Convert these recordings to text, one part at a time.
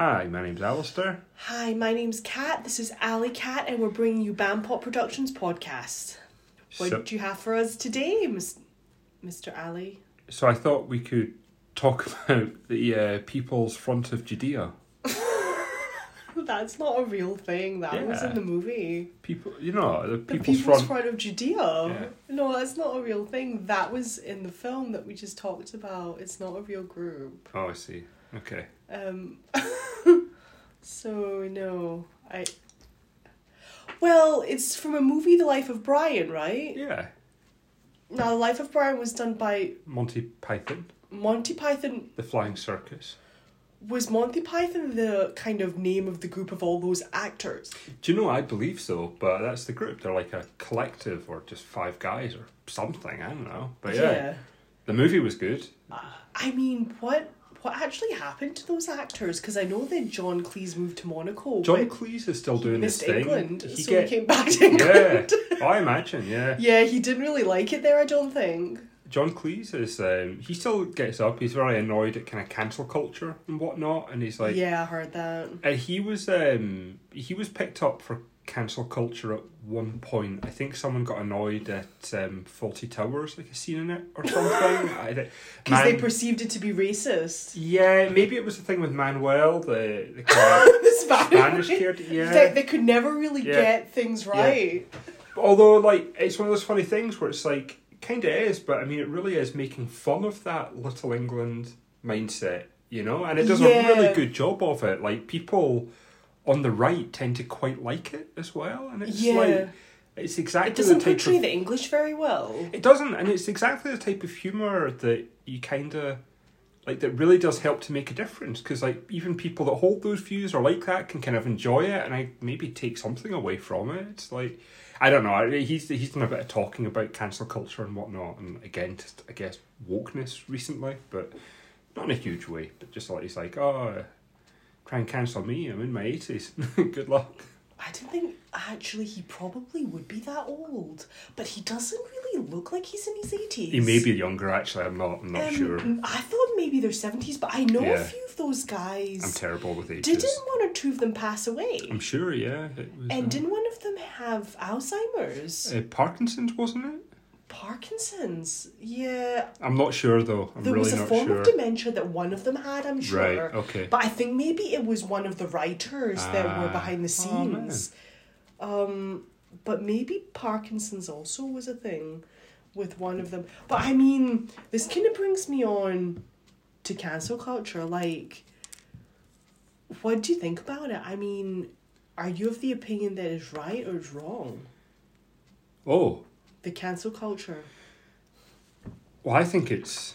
Hi, my name's Alistair. Hi, my name's Kat. This is Ali Cat, and we're bringing you Bandpop Productions podcast. What So, do you have for us today, Mr. Ali? so I thought we could talk about the uh, People's Front of Judea. That's not a real thing. That was in the movie. People, you know, the The People's, People's Front. Front of Judea. Yeah. No, that's not a real thing. That was in the film that we just talked about. It's not a real group. Oh, I see. Okay. Um, so no, I. Well, it's from a movie, The Life of Brian, right? Yeah. Now, The Life of Brian was done by Monty Python, Monty Python. The Flying Circus. Was Monty Python the kind of name of the group of all those actors? Do you know? I believe so, but that's the group. They're like a collective or just five guys or something. I don't know. But yeah, the movie was good. I mean, what what actually happened to those actors? Because I know that John Cleese moved to Monaco. John but Cleese is still doing this thing. England, He so get- he came back to England. yeah. I imagine. Yeah, Yeah, he didn't really like it there. I don't think. John Cleese is. Um, he still gets up. He's very annoyed at kind of cancel culture and whatnot, and he's like, yeah, I heard that. Uh, he was um he was picked up for cancel culture at one point. I think someone got annoyed at um, Fawlty Towers, like a scene in it or something. Because they perceived it to be racist. yeah, maybe it was the thing with Manuel, the the the Spanish, Spanish kid. Yeah. They, they could never really Yeah. get things right. Although, like, it's one of those funny things where it's like kind of is, but I mean, it really is making fun of that Little England mindset, you know, and it does a really good job of it. Like people on the right tend to quite like it as well, and it's Yeah. like it's exactly It doesn't the type portray of the English very well. it doesn't, and it's exactly the type of humor that you kind of like that really does help to make a difference because like even people that hold those views or like that can kind of enjoy it and I maybe take something away from it. It's like I don't know. He's he's done a bit of talking about cancel culture and whatnot, and again, just I guess wokeness recently, but not in a huge way. But just like he's like, oh, try and cancel me. I'm in my eighties. Good luck. I didn't think actually he probably would be that old, but he doesn't really look like he's in his eighties. He may be younger. Actually, I'm not. I'm not Um, sure. I thought maybe their seventies, but I know a few of those guys. I'm terrible with ages. didn't one or two of them pass away? I'm sure, yeah. Was, and uh, didn't one of them have Alzheimer's? uh, Parkinson's, wasn't it? Parkinson's? Yeah. I'm not sure though. I'm There really was a not form sure. of dementia that one of them had, I'm sure. Right, okay. But I think maybe it was one of the writers that were Ah. behind the Oh, scenes. um, but maybe Parkinson's also was a thing with one of them. But I mean, this kind of brings me on to cancel culture. Like, what do you think about it? I mean, are you of the opinion that is right or is wrong? oh, The cancel culture. well, I think it's,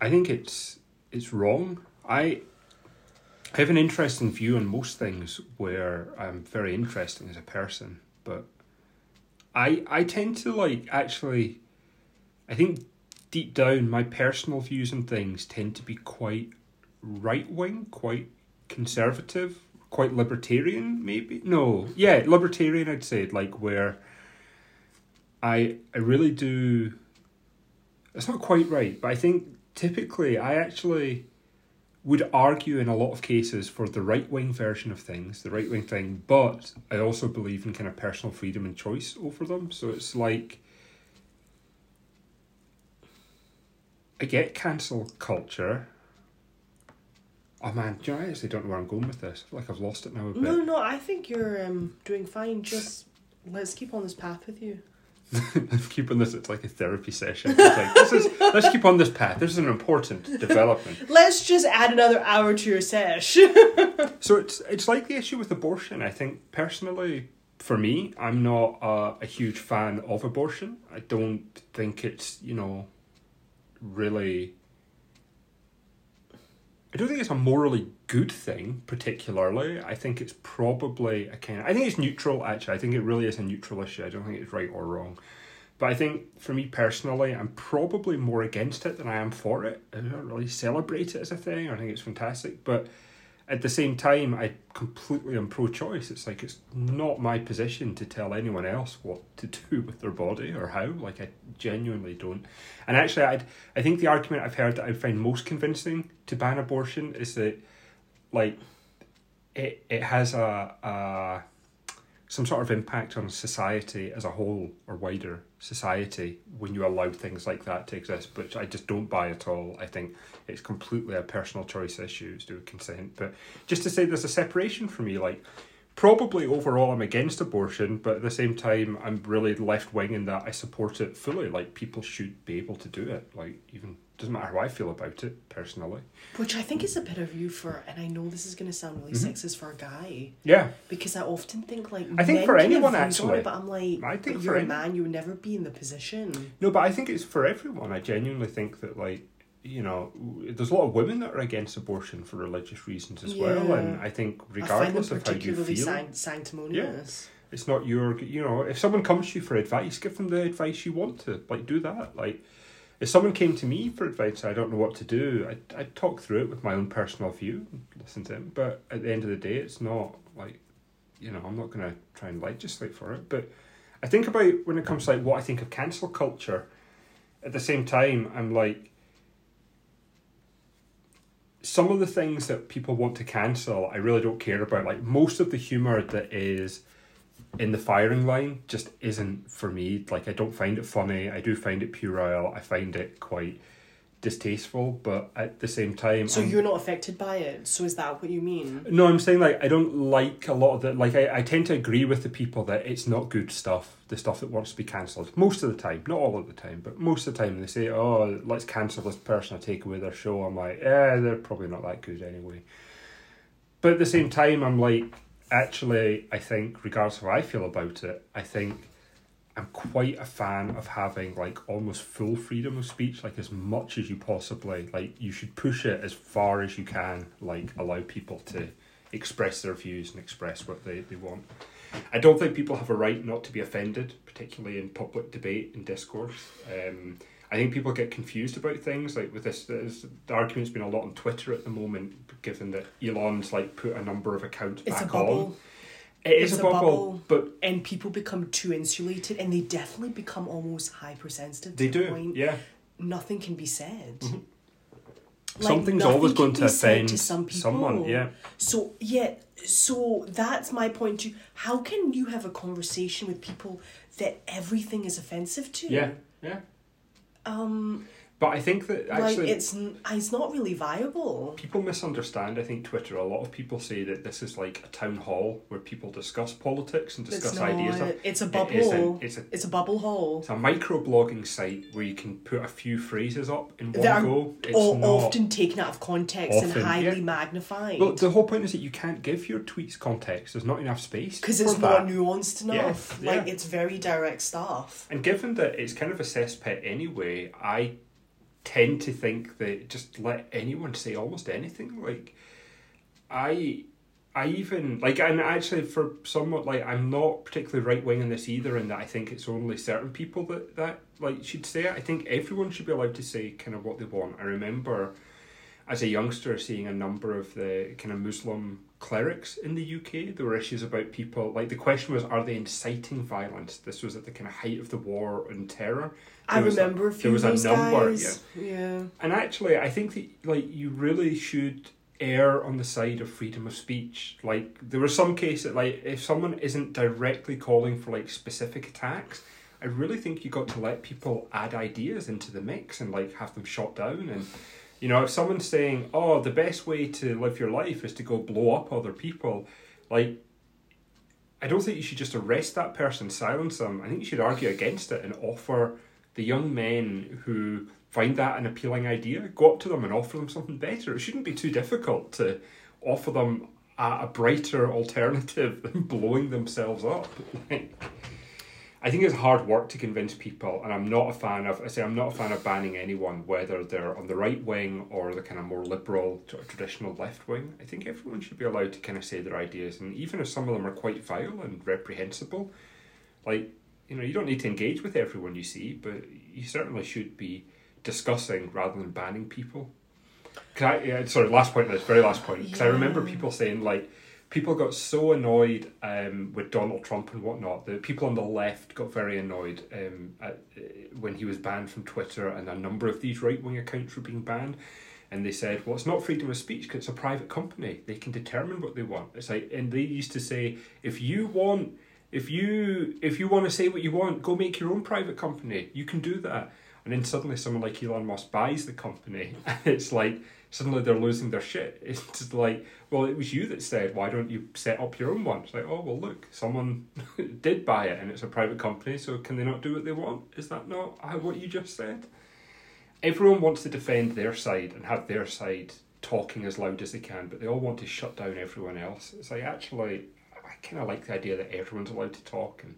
I think it's it's wrong. I, have an interesting view on most things where I'm very interesting as a person, but I I tend to like actually, I think deep down my personal views on things tend to be quite right wing, quite conservative, quite libertarian, maybe. No, yeah, libertarian. I'd say like where. I I really do. It's not quite right, but I think typically I actually would argue in a lot of cases for the right wing version of things, the right wing thing, but I also believe in kind of personal freedom and choice over them. So it's like I get cancel culture. Oh man, do you know, I actually don't know where I'm going with this. I feel like I've lost it now a bit. No, no, I think you're um, doing fine. Just let's keep on this path with you. I'm keeping this. It's like a therapy session. It's like this is. Let's keep on this path. This is an important development. Let's just add another hour to your sesh. So it's it's like the issue with abortion. I think personally, for me, I'm not a, a huge fan of abortion. I don't think it's you know really. I don't think it's a morally good thing, particularly. I think it's probably a kind of. I think it's neutral, actually. I think it really is a neutral issue. I don't think it's right or wrong. But I think for me personally, I'm probably more against it than I am for it. I don't really celebrate it as a thing. I think it's fantastic. But at the same time, I completely am pro choice. It's like it's not my position to tell anyone else what to do with their body or how. Like, I genuinely don't. And actually, I'd, I think the argument I've heard that I find most convincing to ban abortion is that like it it has a, a some sort of impact on society as a whole or wider society when you allow things like that to exist, which I just don't buy at all. I think it's completely a personal choice issue to do with consent. But just to say there's a separation for me, like probably overall I'm against abortion, but at the same time I'm really left wing in that I support it fully. Like people should be able to do it. Like even doesn't matter how I feel about it personally. Which I think is a better view for, and I know this is going to sound really Mhm. sexist for a guy, Yeah. because I often think like I think for anyone, actually. it, but I'm like, I think you're a man, you would never be in the position. No, but I think it's for everyone. I genuinely think that like you know, there's a lot of women that are against abortion for religious reasons as well, and I think I regardless of how you feel, sanct- sanctimonious. it's not your you know if someone comes to you for advice give them the advice you want to like do that like if someone came to me for advice i don't know what to do i'd, I'd talk through it with my own personal view listen to him but at the end of the day it's not like you know i'm not going to try and legislate for it but i think about when it comes to like what i think of cancel culture at the same time i'm like some of the things that people want to cancel i really don't care about like most of the humor that is in the firing line just isn't for me. Like I don't find it funny. I do find it puerile. I find it quite distasteful, but at the same time, So I'm- you're not affected by it. So is that what you mean? no, I'm saying like I don't like a lot of the like I, I tend to agree with the people that it's not good stuff, the stuff that wants to be cancelled. Most of the time, not all of the time, but most of the time they say, Oh, let's cancel this person or take away their show. I'm like, yeah, they're probably not that good anyway. But at the same time I'm like, actually I think regardless of how I feel about it, I think I'm quite a fan of having like almost full freedom of speech, like as much as you possibly like. You should push it as far as you can, like allow people to express their views and express what they, they want. I don't think people have a right not to be offended, particularly in public debate and discourse. Um, I think people get confused about things like with this. this the argument's been a lot on Twitter at the moment, given that Elon's like put a number of accounts It's a back bubble. on. It is a a bubble, bubble. but And people become too insulated and they definitely become almost hypersensitive to they the do. point Yeah. nothing can be said. Mhm. Like, Something's always going to offend to some people. someone. Yeah. So yeah, so that's my point too. How can you have a conversation with people that everything is offensive to? Yeah. Yeah. Um, But I think that actually like it's uh, it's not really viable. people misunderstand. I think Twitter. A lot of people say that this is like a town hall where people discuss politics and discuss it's ideas. It's a bubble. isn't. It's a It's a bubble hole. it's a microblogging site where you can put a few phrases up in one That go. It's All, not. often taken out of context and highly yeah. magnified. Well, the whole point is that you can't give your tweets context. There's not enough space because it's not nuanced enough. Yeah, Like yeah. it's very direct stuff. And given that it's kind of a cesspit anyway, I tend to think that just let anyone say almost anything. Like, I, I even like, and actually for somewhat like, I'm not particularly right wing in this either, in that I think it's only certain people that that like should say it. I think everyone should be allowed to say kind of what they want. I remember as a youngster seeing a number of the kind of Muslim clerics in the UK. There were issues about people like the question was, are they inciting violence? This was at the kind of height of the war and terror. I There was remember a few there was a number, guys. Yeah. And actually, I think that like you really should err on the side of freedom of speech. Like there were some cases like if someone isn't directly calling for like specific attacks, I really think you got to let people add ideas into the mix and like have them shot down and. You know, if someone's saying, "Oh, the best way to live your life is to go blow up other people," like, I don't think you should just arrest that person, silence them. I think you should argue against it and offer the young men who find that an appealing idea, go up to them and offer them something better. It shouldn't be too difficult to offer them a, a brighter alternative than blowing themselves up. I think it's hard work to convince people, and I'm not a fan of. I say I'm not a fan of banning anyone, whether they're on the right wing or the kind of more liberal, traditional left wing. I think everyone should be allowed to kind of say their ideas, and even if some of them are quite vile and reprehensible, like you know, you don't need to engage with everyone you see, but you certainly should be discussing rather than banning people. Can I? Yeah, sorry, last point. This very last point. Because I remember people saying like, people got so annoyed um, with Donald Trump and whatnot. The people on the left got very annoyed um, at, uh, when he was banned from Twitter, and a number of these right wing accounts were being banned. and they said, "Well, it's not freedom of speech because it's a private company. They can determine what they want." It's like, and they used to say, "If you want, if you if you want to say what you want, go make your own private company. You can do that." And then suddenly, someone like Elon Musk buys the company, and it's like suddenly they're losing their shit. It's like, well, it was you that said, why don't you set up your own one? It's like, oh well, look, someone did buy it, and it's a private company, so can they not do what they want? Is that not what you just said? everyone wants to defend their side and have their side talking as loud as they can, but they all want to shut down everyone else. It's like actually, I kind of like the idea that everyone's allowed to talk and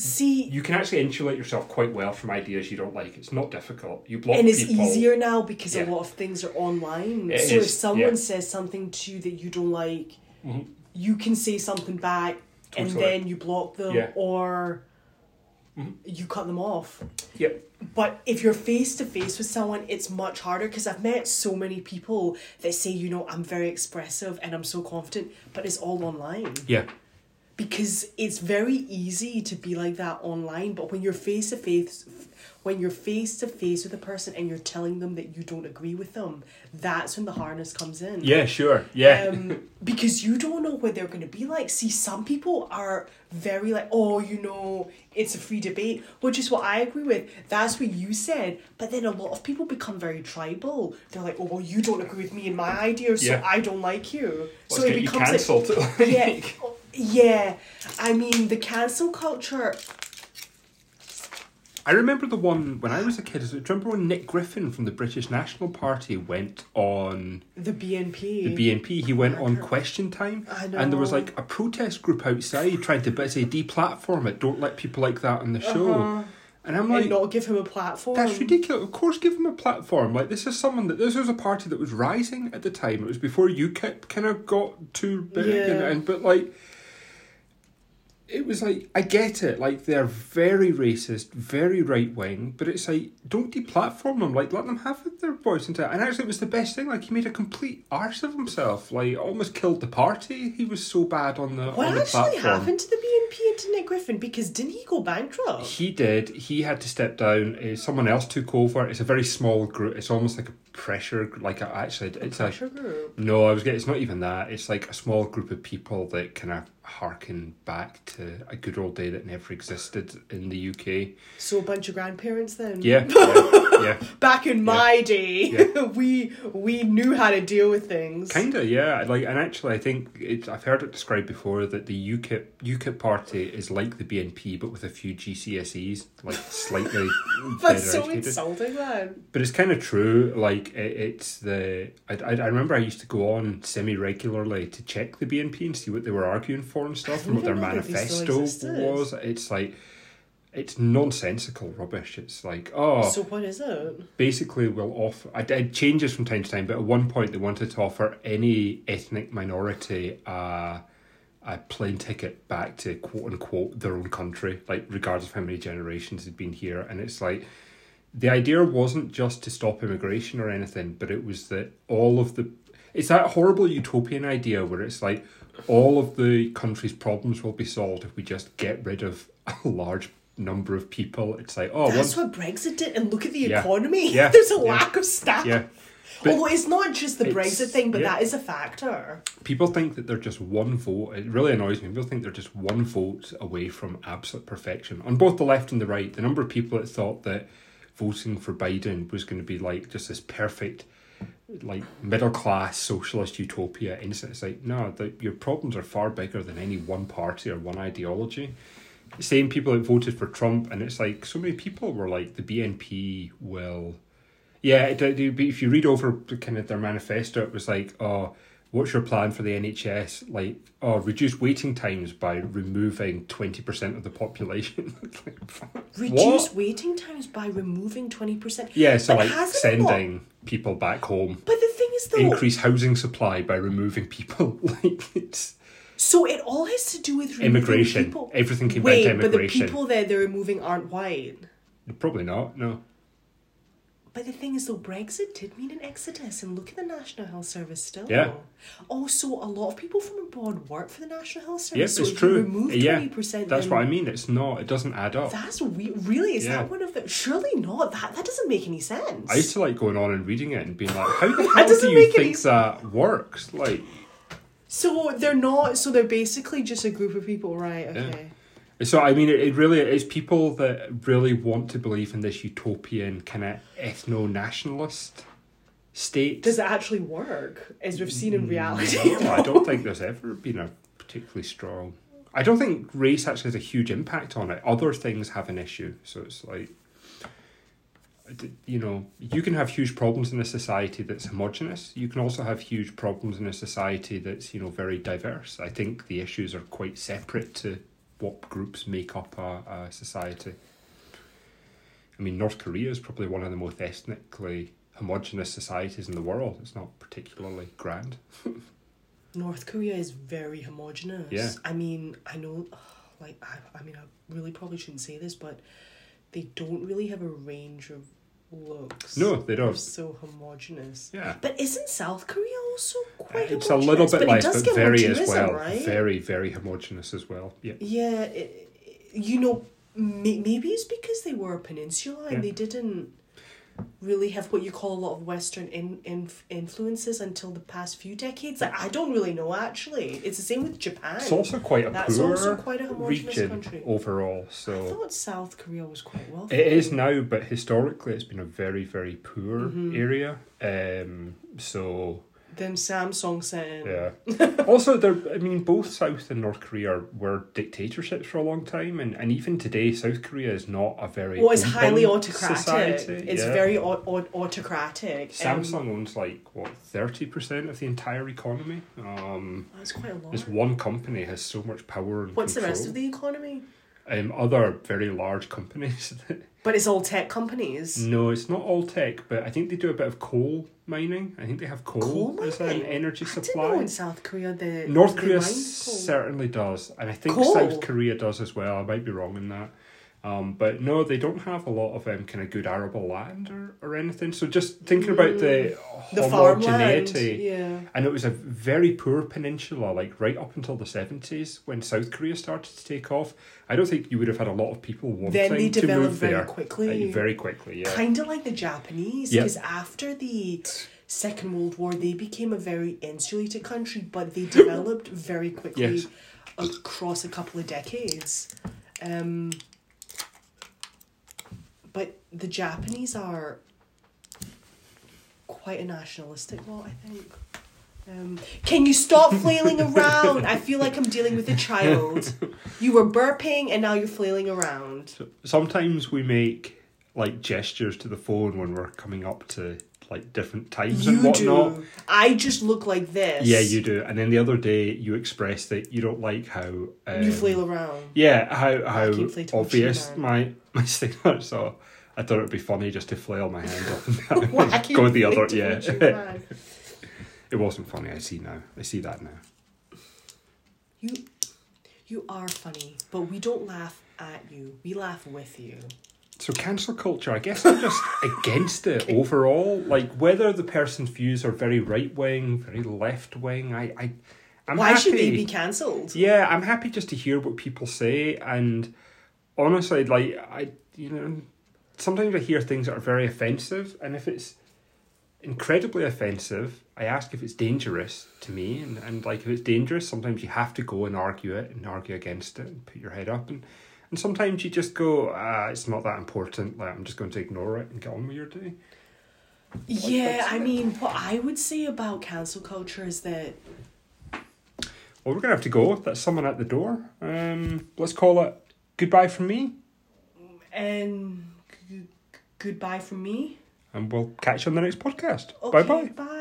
See, you can actually insulate yourself quite well from ideas you don't like. It's not difficult. You block and it's people. easier now because a lot of things are online. It so if someone yeah. says something to you that you don't like, Mhm. you can say something back and then you block them Yeah. or Mhm. you cut them off. Yep. But if you're face to face with someone, it's much harder because I've met so many people that say, you know, I'm very expressive and I'm so confident, but it's all online. Yeah. Because it's very easy to be like that online, but when you're face to face, when you're face to face with a person and you're telling them that you don't agree with them, that's when the harness comes in. Yeah. Sure. Yeah. Um, because you don't know what they're going to be like. See, some people are very like, oh, you know, it's a free debate, which is what I agree with. That's what you said. But then a lot of people become very tribal. They're like, oh, well, you don't agree with me and my ideas, so Yeah. I don't like you. Let's so it becomes like, yeah, yeah. I mean, the cancel culture. I remember the one when I was a kid. Do you remember when Nick Griffin from the British National Party went on The BNP. the BNP? He went on Question Time, I and there was like a protest group outside trying to say deplatform it. Don't let people like that on the show. Uh-huh. And I'm like, and not give him a platform. That's ridiculous. Of course, give him a platform. Like this is someone that this was a party that was rising at the time. It was before UKIP kind of got too big, and, Yeah. and but like. It was like I get it, like they're very racist, very right wing, but it's like don't deplatform them, like let them have their voice and and actually it was the best thing. Like he made a complete arse of himself, like almost killed the party. He was so bad on the what on the actually platform. happened to the BNP and to Nick Griffin? Because didn't he go bankrupt? He did. He had to step down. Uh, someone else took over. It's a very small group. It's almost like a pressure. Like a, actually, it's a Pressure group. no. I was getting. It's not even that. It's like a small group of people that kind of harken back to a good old day that never existed in the UK. So a bunch of grandparents then. Yeah, yeah, yeah. Back in my day, Yeah. we we knew how to deal with things. Kinda, yeah. Like, and actually, I think it's. I've heard it described before that the UKIP UKIP party is like the BNP, but with a few GCSEs, like slightly That's so educated. insulting, man. But it's kind of true. Like it, it's the I, I I remember I used to go on semi regularly to check the BNP and see what they were arguing for and stuff, and what their didn't know that they still manifesto was. It's like it's nonsensical rubbish. It's like oh, So what is it? basically we'll offer. I, it changes from time to time, but at one point they wanted to offer any ethnic minority uh, a plane ticket back to quote unquote their own country, like regardless of how many generations had been here, and it's like the idea wasn't just to stop immigration or anything, but it was that all of the it's that horrible utopian idea where it's like all of the country's problems will be solved if we just get rid of a large number of people. It's like oh, That's what Brexit did, and look at the Yeah. economy. Yeah. There's a Yeah. lack of staff. yeah. But- Although it's not just the Brexit thing, but that is a factor. people think that they're just one vote. It really annoys me. People think they're just one vote away from absolute perfection on both the left and the right. The number of people that thought that voting for Biden was going to be like just this perfect, like middle class socialist utopia. It's it's like no, the, your problems are far bigger than any one party or one ideology. Same people that voted for Trump, and it's like so many people were like the BNP will. Yeah, it, it, if you read over kind of their manifesto, it was like, oh, what's your plan for the NHS? Like, oh, reduce waiting times by removing 20% of the population. Like, Reduce what? waiting times by removing 20%. Yeah, so But like sending people back home. But the thing is, though, Increase housing supply by removing people. like, it's so it all has to do with immigration. People. Everything came Wait, back to but the people that they're removing aren't white. Probably not, no. But the thing is, though, Brexit did mean an exodus, and look at the National Health Service still. Yeah. Also, a lot of people from abroad work for the National Health Service. Yep, so it's true. Yeah, that's what I mean. It's not. It doesn't add up. That's we- really is Yeah. that one of the? Surely not. That that doesn't make any sense. I used to like going on and reading it and being like, how the hell do you make any think that works? Like, so they're not. So they're basically just a group of people, right? Okay. So I mean, it, it really is people that really want to believe in this utopian kind of ethno nationalist state. Does it actually work, as we've seen in reality? No, I don't think there's ever been a particularly strong. I don't think race actually has a huge impact on it. Other things have an issue, so it's like, you know, you can have huge problems in a society that's homogenous. You can also have huge problems in a society that's you know very diverse. I think the issues are quite separate to what groups make up a, a society. I mean, North Korea is probably one of the most ethnically homogenous societies in the world. It's not particularly grand. North Korea is very homogenous. Yeah. I mean, I know, like, I, I mean, I really probably shouldn't say this, but they don't really have a range of looks. No, they They're don't. so homogenous. Yeah. But isn't South Korea also quite It's a little bit but less, it does but very as well. right? Very, very homogenous as well. Yeah. Yeah, it, you know, may, maybe it's because they were a peninsula and Yeah. they didn't really have what you call a lot of Western in, in, influences until the past few decades. Like, I don't really know actually. It's the same with Japan. It's also quite a That's poor also quite a region country. overall. I So thought South Korea was quite wealthy. it is now, but historically it's been a very, very poor Mm-hmm. area. Um. So Them Samsung saying. yeah. also, there. I mean, both South and North Korea were dictatorships for a long time, and, and even today, South Korea is not a very. Well, it's highly autocratic. Society. It's yeah. very au- au- autocratic. Um, Samsung owns like what thirty percent of the entire economy. Um, that's quite a lot. this one company has so much power and What's the rest of the economy? Um, other very large companies. But it's all tech companies. no, it's not all tech, but I think they do a bit of coal mining. I think they have coal, Coal as an energy I supply. know in South Korea the North Korea certainly does, and I think Coal. South Korea does as well. I might be wrong in that. Um, but no, they don't have a lot of um, kind of good arable land or, or anything. So just thinking about the Mm. the homogeneity, Yeah. and it was a very poor peninsula, like right up until the seventies when South Korea started to take off. I don't think you would have had a lot of people wanting Then they to move very there. quickly. Uh, very quickly, yeah. Kind of like the Japanese, Yep. because after the Second World War, they became a very insulated country, but they developed very quickly Yes. across a couple of decades. Um, but the Japanese are quite a nationalistic lot, I think. Um, can you stop flailing around? I feel like I'm dealing with a child. You were burping and now you're flailing around. Sometimes we make like gestures to the phone when we're coming up to like different times You and whatnot. do. I just look like this. Yeah, you do. And then the other day, you expressed that you don't like how um, you flail around. Yeah, how how keep flating my obvious my my sting are. So I thought it'd be funny just to flail my hand off and down. Why and keep go the other. Yeah, it wasn't funny. I see now. I see that now. You, you are funny, but we don't laugh at you. We laugh with you. So cancel culture, I guess I'm just against it overall. Like whether the person's views are very right wing, very left wing, I, I I'm Why happy. should they be cancelled? Yeah, I'm happy just to hear what people say, and honestly, like I, you know, sometimes I hear things that are very offensive, and if it's incredibly offensive, I ask if it's dangerous to me, and, and like if it's dangerous, sometimes you have to go and argue it and argue against it and put your head up, and and sometimes you just go, ah, it's not that important. Like I'm just going to ignore it and get on with your day. Yeah, I mean, what I would say about cancel culture is that Well, we're gonna have to go. That's someone at the door. Um, let's call it goodbye from me, and g- goodbye from me. and we'll catch you on the next podcast. Okay, bye bye. Bye.